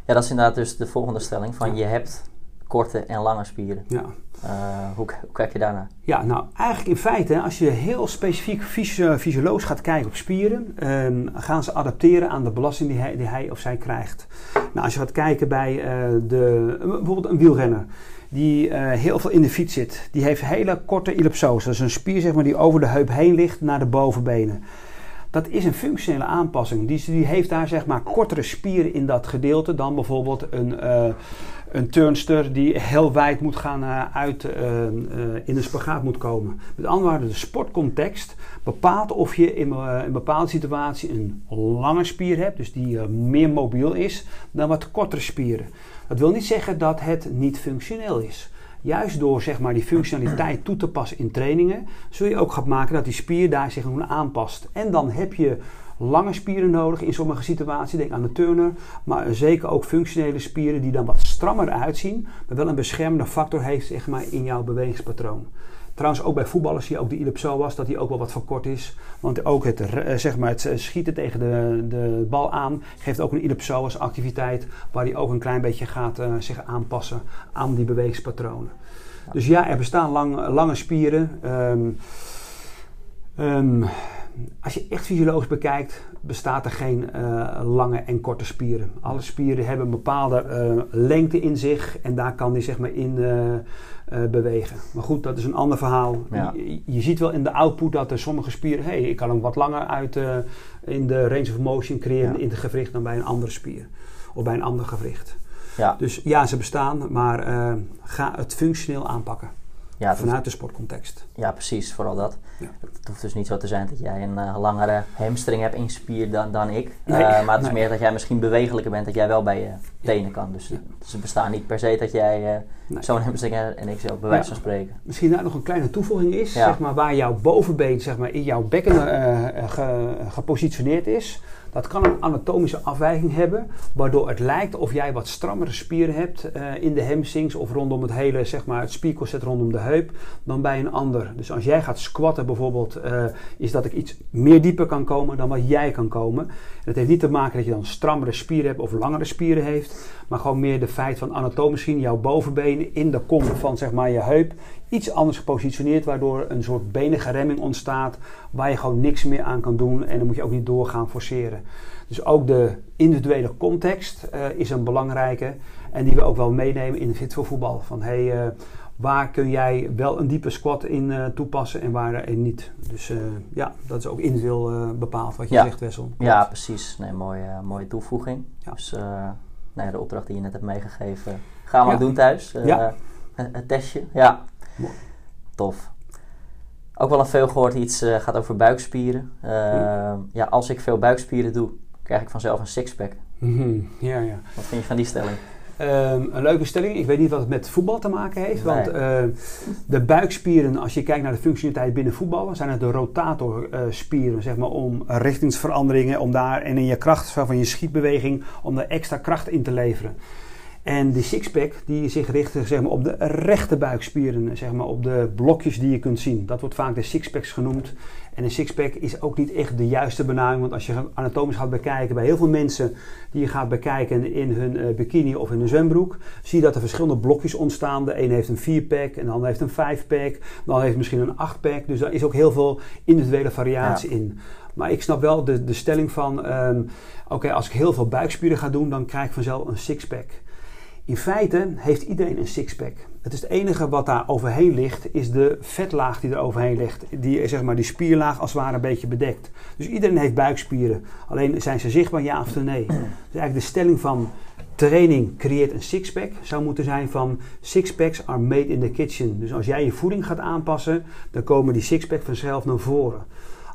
Ja, dat is inderdaad dus de volgende stelling. Van je hebt korte en lange spieren. Ja. hoe, hoe, kijk je daarnaar? Ja, nou eigenlijk in feite, als je heel specifiek fysiologisch gaat kijken op spieren, ehm, gaan ze adapteren aan de belasting die hij, die hij, of zij krijgt. Nou, als je gaat kijken bij de, bijvoorbeeld een wielrenner die uh, heel veel in de fiets zit. Die heeft hele korte ellipsose. Dat is een spier zeg maar, die over de heup heen ligt naar de bovenbenen. Dat is een functionele aanpassing. Die, die heeft daar zeg maar kortere spieren in dat gedeelte dan bijvoorbeeld een, uh, een turnster die heel wijd moet gaan uh, uit in een spagaat moet komen. Met andere woorden, de sportcontext bepaalt of je in, een bepaalde situatie een lange spier hebt, dus die meer mobiel is, dan wat kortere spieren. Dat wil niet zeggen dat het niet functioneel is. Juist door zeg maar, die functionaliteit toe te passen in trainingen, zul je ook gaan maken dat die spier daar zich aanpast. En dan heb je lange spieren nodig in sommige situaties. Denk aan de turner. Maar zeker ook functionele spieren die dan wat strammer uitzien. Maar wel een beschermende factor heeft zeg maar, in jouw bewegingspatroon. Trouwens, ook bij voetballers zie je ook de was dat die ook wel wat verkort is. Want ook het, eh, zeg maar, het eh, schieten tegen de, de bal aan geeft ook een ellipsoas activiteit. Waar die ook een klein beetje gaat uh, zich aanpassen aan die bewegingspatronen. Dus ja, er bestaan lang, lange spieren. Um, als je echt fysiologisch bekijkt, bestaat er geen uh, lange en korte spieren. Alle spieren hebben een bepaalde uh, lengte in zich en daar kan die zeg maar in uh, bewegen. Maar goed, dat is een ander verhaal. Ja. Je, je, ziet wel in de output dat er sommige spieren, hey, ik kan hem wat langer uit in de range of motion creëren ja. in het gewricht dan bij een andere spier of bij een ander gewricht. Ja. Dus ja, ze bestaan, maar ga het functioneel aanpakken. Ja, vanuit de sportcontext. Ja, precies, vooral dat. Het hoeft dus niet zo te zijn dat jij een uh, langere hamstring hebt in spier dan, dan ik. Nee, uh, maar het is meer dat jij misschien bewegelijker bent, dat jij wel bij je tenen kan. Dus, ja. dus het bestaat niet per se dat jij uh, nee. zo'n hamstring hebt en ik zo bij wijze van spreken. Misschien daar nog een kleine toevoeging is, zeg maar, waar jouw bovenbeen zeg maar, in jouw bekken ge, gepositioneerd is. Dat kan een anatomische afwijking hebben, waardoor het lijkt of jij wat strammere spieren hebt uh, in de hamstrings of rondom het hele, zeg maar, het spiercorset rondom de heup dan bij een ander. Dus als jij gaat squatten bijvoorbeeld, uh, is dat ik iets meer dieper kan komen dan wat jij kan komen. En dat heeft niet te maken dat je dan strammere spieren hebt of langere spieren heeft, maar gewoon meer de feit van anatomisch gezien jouw bovenbenen in de kom van zeg maar je heup iets anders gepositioneerd, waardoor een soort benige remming ontstaat, waar je gewoon niks meer aan kan doen en dan moet je ook niet doorgaan forceren. Dus ook de individuele context uh, is een belangrijke en die we ook wel meenemen in Fit voor Voetbal. Van hey, uh, waar kun jij wel een diepe squat in uh, toepassen en waar niet. Dus ja, dat is ook individueel bepaald wat je ja. zegt, Wessel. Ja, precies. Nee, mooie, mooie toevoeging. Ja. Dus nou ja, de opdracht die je net hebt meegegeven, gaan we ja. doen thuis. ja. Het testje, ja. Mooi. Tof. Ook wel een veel gehoord iets uh, gaat over buikspieren. Uh, ja, als ik veel buikspieren doe, krijg ik vanzelf een sixpack. Mm Ja, ja. Wat vind je van die stelling? Um, een leuke stelling. Ik weet niet wat het met voetbal te maken heeft. Nee. Want uh, de buikspieren, als je kijkt naar de functionaliteit binnen voetballen, zijn het de rotatorspieren, zeg maar, om richtingsveranderingen, om daar en in je kracht van je schietbeweging, om daar extra kracht in te leveren. En die sixpack die zich richt zeg maar, op de rechte buikspieren, zeg maar, op de blokjes die je kunt zien. Dat wordt vaak de sixpacks genoemd. En een sixpack is ook niet echt de juiste benaming, want als je anatomisch gaat bekijken bij heel veel mensen die je gaat bekijken in hun uh, bikini of in hun zwembroek, zie je dat er verschillende blokjes ontstaan. De een heeft een 4-pack, en de ander heeft een 5-pack, de ander heeft misschien een 8-pack. Dus daar is ook heel veel individuele variatie ja. in. Maar ik snap wel de, de stelling van, um, oké, als ik heel veel buikspieren ga doen, dan krijg ik vanzelf een sixpack. In feite heeft iedereen een sixpack. Het is het enige wat daar overheen ligt, is de vetlaag die er overheen ligt. Die, zeg maar, die spierlaag als het ware een beetje bedekt. Dus iedereen heeft buikspieren. Alleen zijn ze zichtbaar, ja of nee. Dus eigenlijk de stelling van training creëert een sixpack zou moeten zijn van sixpacks are made in the kitchen. Dus als jij je voeding gaat aanpassen, dan komen die sixpack vanzelf naar voren.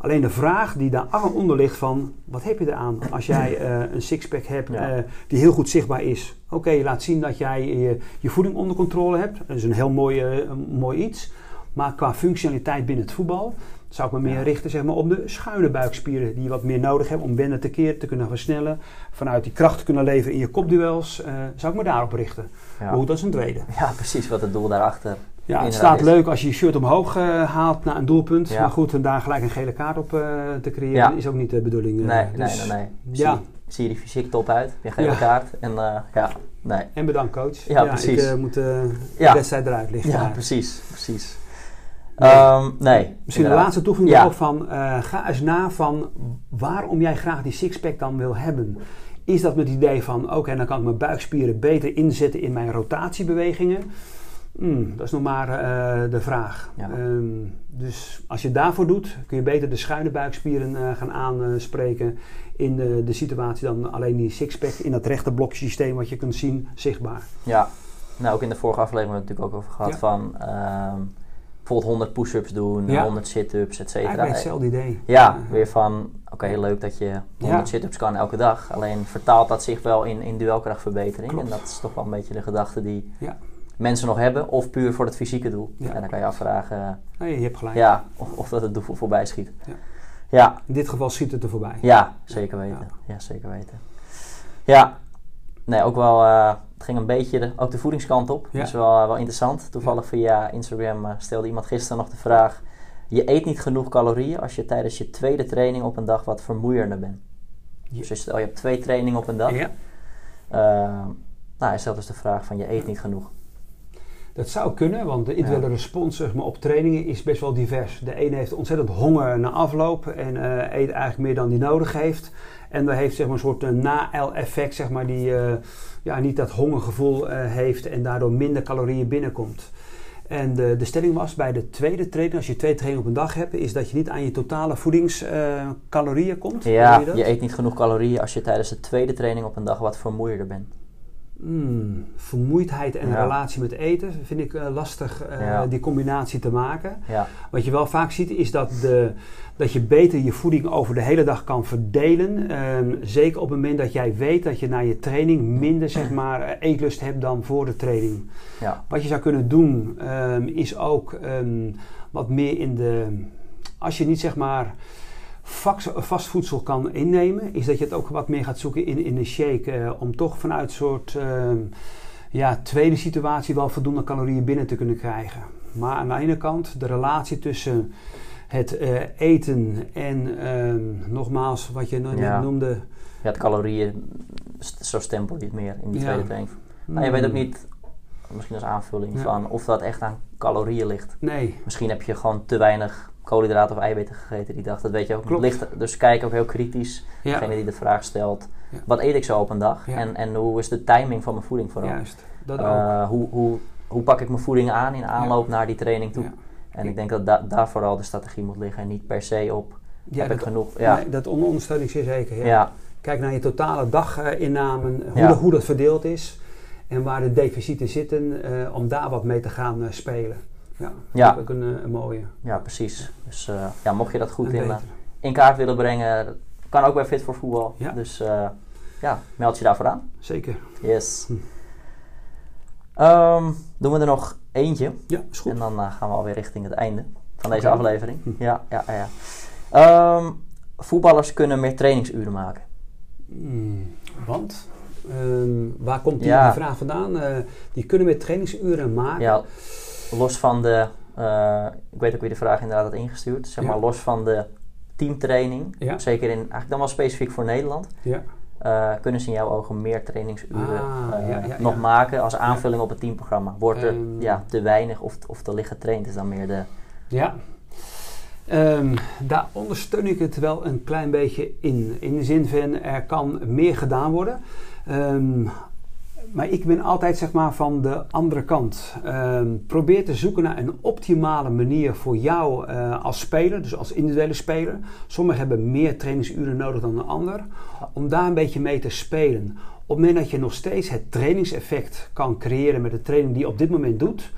Alleen de vraag die daaronder ligt van, wat heb je eraan als jij uh, een sixpack hebt ja. uh, die heel goed zichtbaar is? Oké, okay, je laat zien dat jij je, je, voeding onder controle hebt. Dat is een heel mooi, uh, mooi iets. Maar qua functionaliteit binnen het voetbal zou ik me meer ja. richten zeg maar, op de schuine buikspieren die je wat meer nodig hebt om wennen te keer te kunnen versnellen. Vanuit die kracht te kunnen leveren in je kopduels. zou ik me daarop richten. Ja. Maar goed, dat is een tweede. Ja, precies wat het doel daarachter ja, het staat leuk als je je shirt omhoog uh, haalt naar een doelpunt. Ja. Maar goed, en daar gelijk een gele kaart op uh, te creëren ja. is ook niet de bedoeling. Uh, nee, dus, nee, nee, nee. Ja. Zie, zie je die fysiek top uit, je gele kaart. En, ja, nee. en bedankt coach. Ja, precies. Ik moet de wedstrijd eruit liggen. Ja, precies, precies. Nee. Um, nee Misschien de laatste toevoeging ook van, ga eens na van waarom jij graag die sixpack dan wil hebben. Is dat met het idee van, oké, okay, dan kan ik mijn buikspieren beter inzetten in mijn rotatiebewegingen. Hmm, dat is nog maar eh, de vraag. Ja. Ehm, dus als je daarvoor doet, kun je beter de schuine buikspieren eh, gaan aanspreken in de, de situatie dan alleen die sixpack in dat rechte bloksysteem wat je kunt zien zichtbaar. Ja, nou ook in de vorige aflevering hebben we het natuurlijk ook over gehad Ja. van ehm, bijvoorbeeld 100 push-ups doen, Ja. 100 sit-ups, et cetera. Hetzelfde idee. Ja, weer van, oké, leuk dat je 100 Ja. sit-ups kan elke dag. Alleen vertaalt dat zich wel in, in duelkrachtverbetering. Klopt. En dat is toch wel een beetje de gedachte die Ja. Mensen nog hebben. Of puur voor het fysieke doel. Ja. En dan kan je afvragen Nee, je hebt gelijk. ja, of, of dat het doel voorbij schiet. Ja. Ja, In dit geval schiet het er voorbij. ja, zeker weten. Ja, zeker weten. Ja, nee, ook wel, eh, het ging een beetje de, ook de voedingskant op. Ja. Dat is wel, wel interessant. Toevallig via Instagram eh, stelde iemand gisteren nog de vraag... Je eet niet genoeg calorieën als je tijdens je tweede training op een dag wat vermoeiender bent. Dus stel je hebt twee trainingen op een dag. Ja. Eh, nou, hij stelt dus de vraag van je eet niet genoeg. Dat zou kunnen, want de individuele respons zeg maar, op trainingen is best wel divers. De ene heeft ontzettend honger na afloop en eh, eet eigenlijk meer dan die nodig heeft. En daar heeft zeg maar, een soort uh, na-effect, zeg maar, die eh, ja, niet dat hongergevoel eh, heeft en daardoor minder calorieën binnenkomt. En de, de stelling was bij de tweede training, als je twee trainingen op een dag hebt, is dat je niet aan je totale voedingscalorieën komt. Ja, dat? je eet niet genoeg calorieën als je tijdens de tweede training op een dag wat vermoeider bent. Hmm, vermoeidheid en Ja. relatie met eten vind ik eh, lastig Ja. die combinatie te maken. Ja, Wat je wel vaak ziet is dat, de, dat je beter je voeding over de hele dag kan verdelen. Ehm, zeker op het moment dat jij weet dat je na je training minder zeg maar, eh, eetlust hebt dan voor de training. ja, Wat je zou kunnen doen ehm, is ook ehm, wat meer in de... Als je niet zeg maar vast voedsel kan innemen, is dat je het ook wat meer gaat zoeken in, in een shake. eh, om toch vanuit een soort ehm, ja, tweede situatie wel voldoende calorieën binnen te kunnen krijgen. Maar aan de ene kant de relatie tussen het eh, eten en ehm, nogmaals wat je net Ja. noemde. ja het calorieën, zo stempel je het meer in die Ja. tweede training. Nou, je weet ook hmm, niet, misschien als aanvulling, Ja. van of dat echt aan calorieën ligt. Nee, Misschien heb je gewoon te weinig koolhydraten of eiwitten gegeten die dag. Dat weet je ook. Klopt. Ligt, dus kijk ook heel kritisch. ja, Degene die de vraag stelt. Ja. Wat eet ik zo op een dag? Ja. En, en hoe is de timing van mijn voeding vooral? juist. Dat ook. Eh, hoe, hoe, hoe pak ik mijn voeding aan in aanloop naar die training toe? En ik denk dat da- daar vooral de strategie moet liggen. En niet per se op, heb ik dat, genoeg? Ja, nee, dat on- ondersteun ik zeer zeker. Ja. Kijk naar je totale daginnamen, hoe, de- hoe dat verdeeld is en waar de deficieten zitten, eh, om daar wat mee te gaan eh, spelen. Ja, Ja. ook een, eh, een mooie. ja, precies. Dus eh, ja, mocht je dat goed in, in kaart willen brengen, kan ook bij Fit voor Voetbal. Ja. Dus eh, ja, meld je daarvoor aan. Zeker. Yes. Hm. Ehm, doen we er nog eentje. Ja, is goed. En dan gaan we alweer richting het einde van deze aflevering. Hm. Ja, ja, ja. Ehm, voetballers kunnen meer trainingsuren maken. Hmm, want, ehm, waar komt die, Ja. die vraag vandaan? Die kunnen met trainingsuren maken. Ja, los van de... eh, ik weet ook wie de vraag inderdaad had ingestuurd. Zeg maar Ja. los van de teamtraining. Ja. Zeker in, eigenlijk dan wel specifiek voor Nederland. Ja. eh, kunnen ze in jouw ogen meer trainingsuren Ah, eh, ja, ja, nog maken als aanvulling op het teamprogramma? Wordt er Ehm. ja, te weinig of, of te licht getraind? Is dan meer de... Ja. Ehm, daar ondersteun ik het wel een klein beetje in. In de zin van er kan meer gedaan worden. Ehm, maar ik ben altijd zeg maar van de andere kant. Ehm, probeer te zoeken naar een optimale manier voor jou eh, als speler, dus als individuele speler. Sommigen hebben meer trainingsuren nodig dan een ander. Om daar een beetje mee te spelen. Op het moment dat je nog steeds het trainingseffect kan creëren met de training die je op dit moment doet,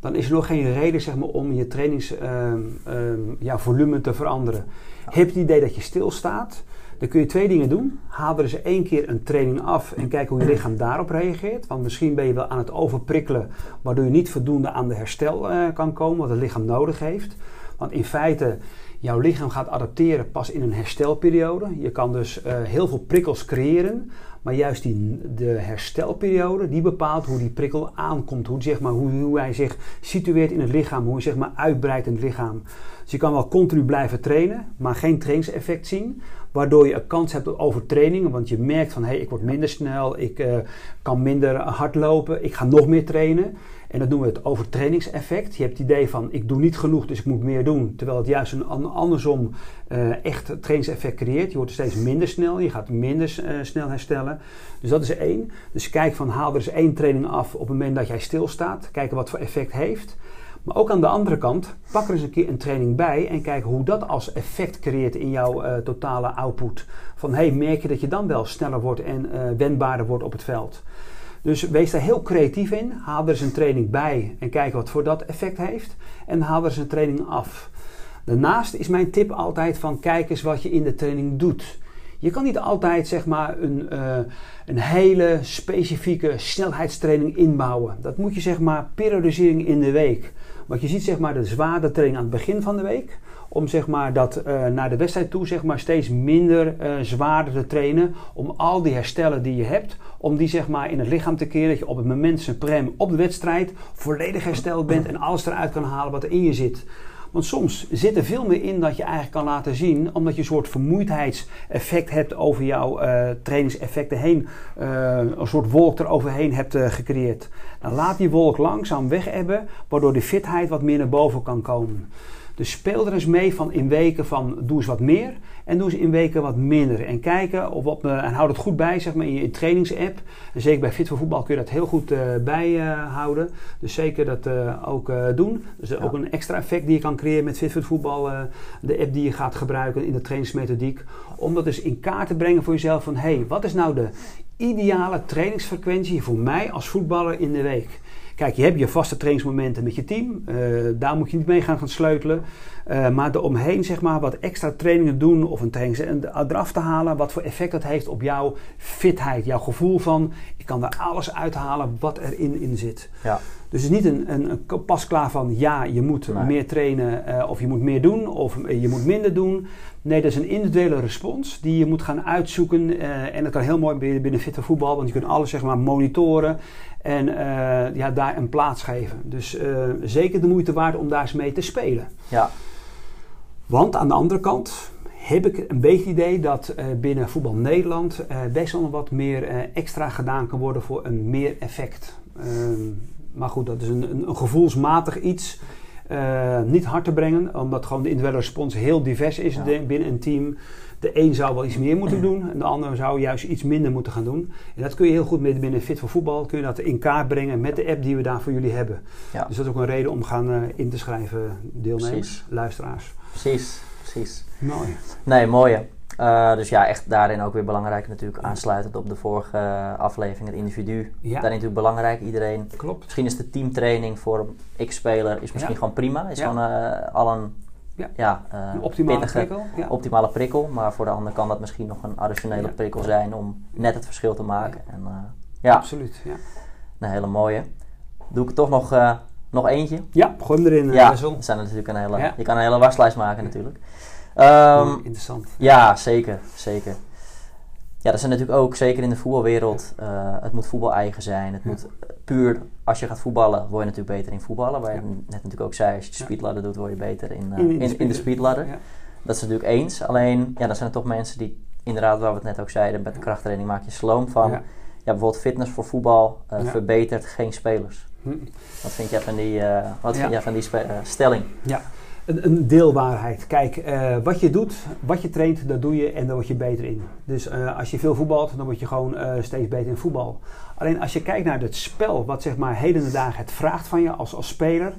dan is er nog geen reden zeg maar, om je trainingsvolume ja, volume te veranderen. Heb je het idee dat je stilstaat, dan kun je twee dingen doen. Haal er eens één keer een training af en kijk hoe je lichaam daarop reageert. Want misschien ben je wel aan het overprikkelen, waardoor je niet voldoende aan de herstel eh, kan komen, wat het lichaam nodig heeft. Want in feite, jouw lichaam gaat adapteren pas in een herstelperiode. Je kan dus eh, heel veel prikkels creëren, maar juist die, de herstelperiode, die bepaalt hoe die prikkel aankomt. Hoe, zeg maar, hoe, hij zich situeert in het lichaam, hoe hij zeg maar, uitbreidt in het lichaam. Dus je kan wel continu blijven trainen, maar geen trainingseffect zien. Waardoor je een kans hebt op overtrainingen. Want je merkt van hé, hey, ik word minder snel, ik uh, kan minder hard lopen, ik ga nog meer trainen. En dat noemen we het overtrainingseffect. Je hebt het idee van ik doe niet genoeg, dus ik moet meer doen. Terwijl het juist een andersom uh, echt trainingseffect creëert. Je wordt steeds minder snel, je gaat minder uh, snel herstellen. Dus dat is één. Dus kijk van haal er eens één training af op het moment dat jij stilstaat. Kijken wat voor effect heeft. Maar ook aan de andere kant, pak er eens een keer een training bij en kijk hoe dat als effect creëert in jouw uh, totale output. Van hey, merk je dat je dan wel sneller wordt en uh, wendbaarder wordt op het veld. Dus wees daar heel creatief in. Haal er eens een training bij en kijk wat voor dat effect heeft. En haal er eens een training af. Daarnaast is mijn tip altijd van kijk eens wat je in de training doet. Je kan niet altijd zeg maar een, uh, een hele specifieke snelheidstraining inbouwen. Dat moet je zeg maar periodisering in de week. Want je ziet zeg maar de zware training aan het begin van de week. Om zeg maar dat uh, naar de wedstrijd toe zeg maar steeds minder uh, zwaarder te trainen. Om al die herstellen die je hebt. Om die zeg maar in het lichaam te keren. Dat je op het moment suprem op de wedstrijd volledig hersteld bent. En alles eruit kan halen wat er in je zit. Want soms zit er veel meer in dat je eigenlijk kan laten zien, omdat je een soort vermoeidheidseffect hebt over jouw uh, trainingseffecten heen, uh, een soort wolk eroverheen hebt uh, gecreëerd. Dan laat die wolk langzaam wegebben, waardoor de fitheid wat meer naar boven kan komen. Dus speel er eens mee van in weken van doe eens wat meer en doe eens in weken wat minder. En kijken of op, uh, en houd het goed bij zeg maar, in je trainingsapp. En zeker bij Fit voor Voetbal kun je dat heel goed uh, bijhouden. Uh, dus zeker dat uh, ook doen. Dus ja. ook een extra effect die je kan creëren met Fit voor Voetbal. de app die je gaat gebruiken in de trainingsmethodiek. Om dat dus in kaart te brengen voor jezelf van hé, hey, wat is nou de ideale trainingsfrequentie voor mij als voetballer in de week? Kijk, je hebt je vaste trainingsmomenten met je team. Uh, daar moet je niet mee gaan, gaan sleutelen. Uh, maar eromheen, zeg maar, wat extra trainingen doen of een training eraf te halen. Wat voor effect dat heeft op jouw fitheid. Jouw gevoel van, ik kan daar alles uithalen wat erin in zit. Ja. Dus het is niet een, een, een pas klaar van, ja, je moet nee. meer trainen uh, of je moet meer doen of je moet minder doen. Nee, dat is een individuele respons die je moet gaan uitzoeken. Uh, en dat kan heel mooi binnen, binnen fitte voetbal, want je kunt alles zeg maar monitoren en uh, ja, daar een plaats geven. Dus uh, zeker de moeite waard om daar eens mee te spelen. Ja. Want aan de andere kant heb ik een beetje het idee dat binnen voetbal Nederland best wel wat meer extra gedaan kan worden voor een meer effect. Ehm, maar goed, dat is een, een, een gevoelsmatig iets. Uh, niet hard te brengen, omdat gewoon de individuele respons heel divers is ja. binnen een team. De een zou wel iets meer moeten doen en de ander zou juist iets minder moeten gaan doen. En dat kun je heel goed met binnen Fit voor Voetbal, kun je dat in kaart brengen met de app die we daar voor jullie hebben. Ja. Dus dat is ook een reden om gaan uh, in te schrijven, deelnemers, precies. luisteraars. Precies, precies. Mooi. Nee, mooi. Uh, dus ja, echt daarin ook weer belangrijk natuurlijk aansluitend op de vorige aflevering, het individu. Ja. Daarin natuurlijk belangrijk, iedereen. Klopt. Misschien is de teamtraining voor een X-speler is misschien ja. gewoon prima. Is ja. gewoon uh, al een, ja. Ja, een optimale pittige, prikkel. optimale prikkel. Maar voor de ander kan dat misschien nog een additionele prikkel zijn om net het verschil te maken. En, ja. Absoluut, ja. Een hele mooie. Doe ik er toch nog, nog eentje? Ja, gooi hem erin. Ja, zijn er natuurlijk een hele, je kan een hele waslijst maken natuurlijk. Um, interessant. Ja, zeker, zeker. Ja, dat zijn natuurlijk ook, zeker in de voetbalwereld, uh, het moet voetbal eigen zijn. Het ja. moet puur, als je gaat voetballen, word je natuurlijk beter in voetballen. Waar je net natuurlijk ook zei, als je de speedladder doet, word je beter in, uh, in, in, in, in, de speedladder. Dat is natuurlijk eens. Alleen, ja, dan zijn er toch mensen die, inderdaad, waar we het net ook zeiden, met de krachttraining maak je sloom van. Ja. Ja, bijvoorbeeld fitness voor voetbal uh, verbetert geen spelers. Hm. Wat vind jij van die, wat vind jij van die stelling? Ja, een, een deelwaarheid. Kijk, uh, wat je doet, wat je traint, dat doe je en daar word je beter in. Dus uh, als je veel voetbalt, dan word je gewoon uh, steeds beter in voetbal. Alleen als je kijkt naar het spel, wat zeg maar heden de dagen het vraagt van je als, als speler,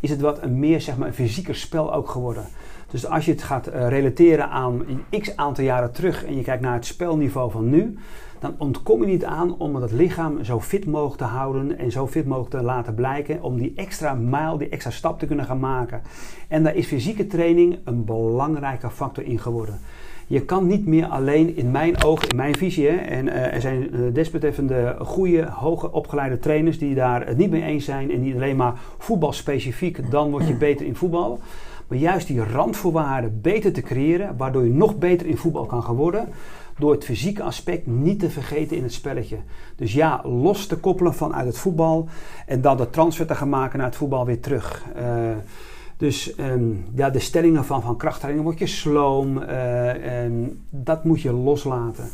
is het wat een meer zeg maar, een fysieker spel ook geworden. Dus als je het gaat relateren aan x aantal jaren terug en je kijkt naar het spelniveau van nu, dan ontkom je niet aan om het lichaam zo fit mogelijk te houden en zo fit mogelijk te laten blijken. Om die extra mijl, die extra stap te kunnen gaan maken. En daar is fysieke training een belangrijke factor in geworden. Je kan niet meer alleen in mijn ogen, in mijn visie, hè, en uh, er zijn uh, desbetreffende goede, hoge opgeleide trainers die daar het niet mee eens zijn en niet alleen maar voetbalspecifiek, dan word je beter in voetbal. Maar juist die randvoorwaarden beter te creëren, waardoor je nog beter in voetbal kan gaan worden door het fysieke aspect niet te vergeten in het spelletje. Dus ja, los te koppelen vanuit het voetbal en dan de transfer te gaan maken naar het voetbal weer terug. Uh, Dus ehm, ja, de stellingen van, van krachttraining word je sloom, uh, dat moet je loslaten.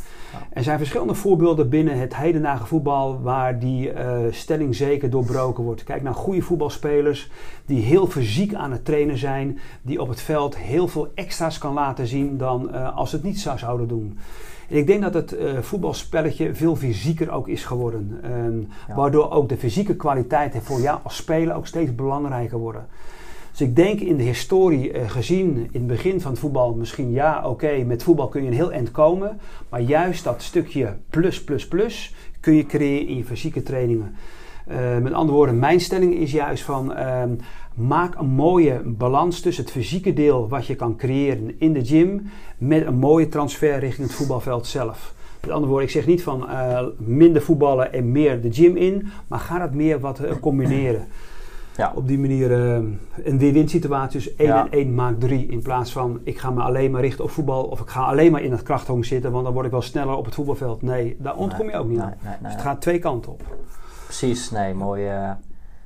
Er zijn verschillende voorbeelden binnen het hedendaagse voetbal waar die uh, stelling zeker doorbroken wordt. Kijk naar goede voetbalspelers die heel fysiek aan het trainen zijn, die op het veld heel veel extra's kan laten zien dan uh, als het niet zou zouden doen. En ik denk dat het uh, voetbalspelletje veel fysieker ook is geworden. Um, ja. Waardoor ook de fysieke kwaliteiten voor jou als speler ook steeds belangrijker worden. Dus ik denk in de historie uh, gezien, in het begin van het voetbal, misschien ja, oké, met voetbal kun je een heel eind komen. Maar juist dat stukje plus, plus, plus kun je creëren in je fysieke trainingen. Uh, met andere woorden, mijn stelling is juist van uh, maak een mooie balans tussen het fysieke deel wat je kan creëren in de gym met een mooie transfer richting het voetbalveld zelf. Met andere woorden, ik zeg niet van uh, minder voetballen en meer de gym in, maar ga dat meer wat combineren. Ja. Op die manier uh, een win-win situatie, dus 1 ja. en 1 maakt 3. In plaats van ik ga me alleen maar richten op voetbal of ik ga alleen maar in het krachthong zitten, want dan word ik wel sneller op het voetbalveld. Nee, daar ontkom je ook niet aan. Dus het gaat twee kanten op. Precies, nee, mooie uh,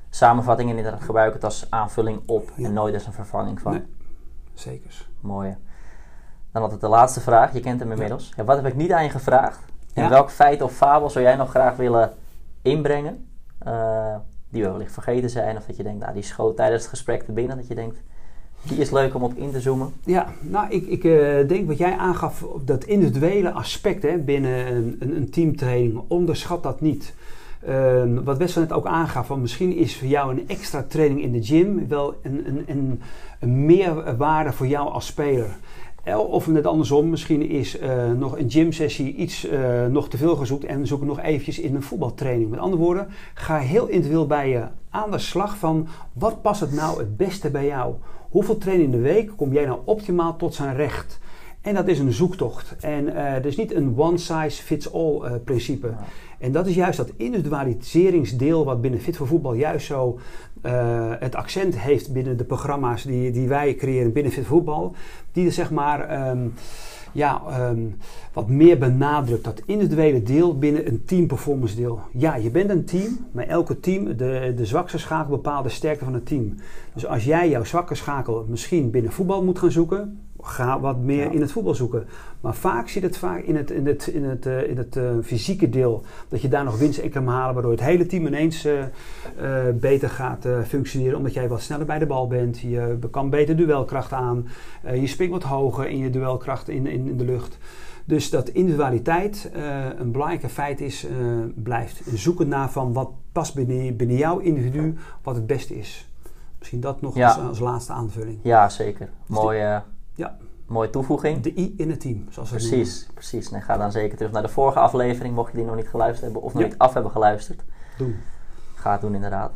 samenvatting. En inderdaad gebruik het als aanvulling op en nooit als een vervanging van. Nee, zeker. Mooi. Dan altijd de laatste vraag, je kent hem inmiddels. Ja, wat heb ik niet aan je gevraagd? En welk feit of fabel zou jij nog graag willen inbrengen? Uh, die we wellicht vergeten zijn. Of dat je denkt, nou, die schoot tijdens het gesprek te binnen. Dat je denkt, die is leuk om op in te zoomen. Ja, nou, ik, ik uh, denk wat jij aangaf, dat individuele aspect hè, binnen een, een, een teamtraining, onderschat dat niet. Uh, wat Wessel net ook aangaf, van misschien is voor jou een extra training in de gym wel een, een, een, een meerwaarde voor jou als speler. Of net andersom, misschien is uh, nog een gymsessie iets uh, nog te veel gezocht en zoek nog eventjes in een voetbaltraining. Met andere woorden, ga heel individueel bij je aan de slag van wat past het nou het beste bij jou? Hoeveel training in de week kom jij nou optimaal tot zijn recht? En dat is een zoektocht. En uh, is niet een one size fits all principe. En dat is juist dat individualiseringsdeel wat binnen Fit voor Voetbal juist zo uh, het accent heeft binnen de programma's die, die wij creëren binnen Fit Voetbal. Die er zeg maar um, ja, um, wat meer benadrukt. Dat individuele deel binnen een team performance deel. Ja, je bent een team, maar elke team, de, de zwakste schakel bepaalt de sterkte van het team. Dus als jij jouw zwakke schakel misschien binnen voetbal moet gaan zoeken, ga wat meer ja. in het voetbal zoeken. Maar vaak zit het vaak in het, in het, in het, uh, in het uh, fysieke deel. Dat je daar nog winst in kan halen, waardoor het hele team ineens uh, beter gaat functioneren. Omdat jij wat sneller bij de bal bent. Je kan beter duelkracht aan. je springt wat hoger in je duelkracht in, in, in de lucht. Dus dat individualiteit een belangrijk feit is, blijft. Zoeken naar van wat past binnen, binnen jouw individu, wat het beste is. Misschien dat nog ja. als, als, laatste aanvulling. Ja, zeker. Mooie... Ja. Mooie toevoeging. De I in het team, zoals we Precies, doen. precies. Nee, ga dan zeker terug naar de vorige aflevering, mocht je die nog niet geluisterd hebben of nog ja. niet af hebben geluisterd. Doen. Ga het doen, inderdaad.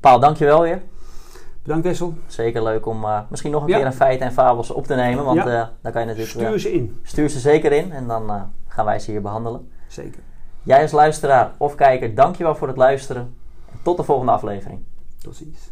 Paul, dankjewel weer. Bedankt, Wessel. Zeker leuk om uh, misschien nog een ja. keer een feiten en fabels op te nemen, want ja. uh, dan kan je natuurlijk... Stuur ze in. Stuur ze zeker in en dan uh, gaan wij ze hier behandelen. Zeker. Jij als luisteraar of kijker, dankjewel voor het luisteren. En tot de volgende aflevering. Tot ziens.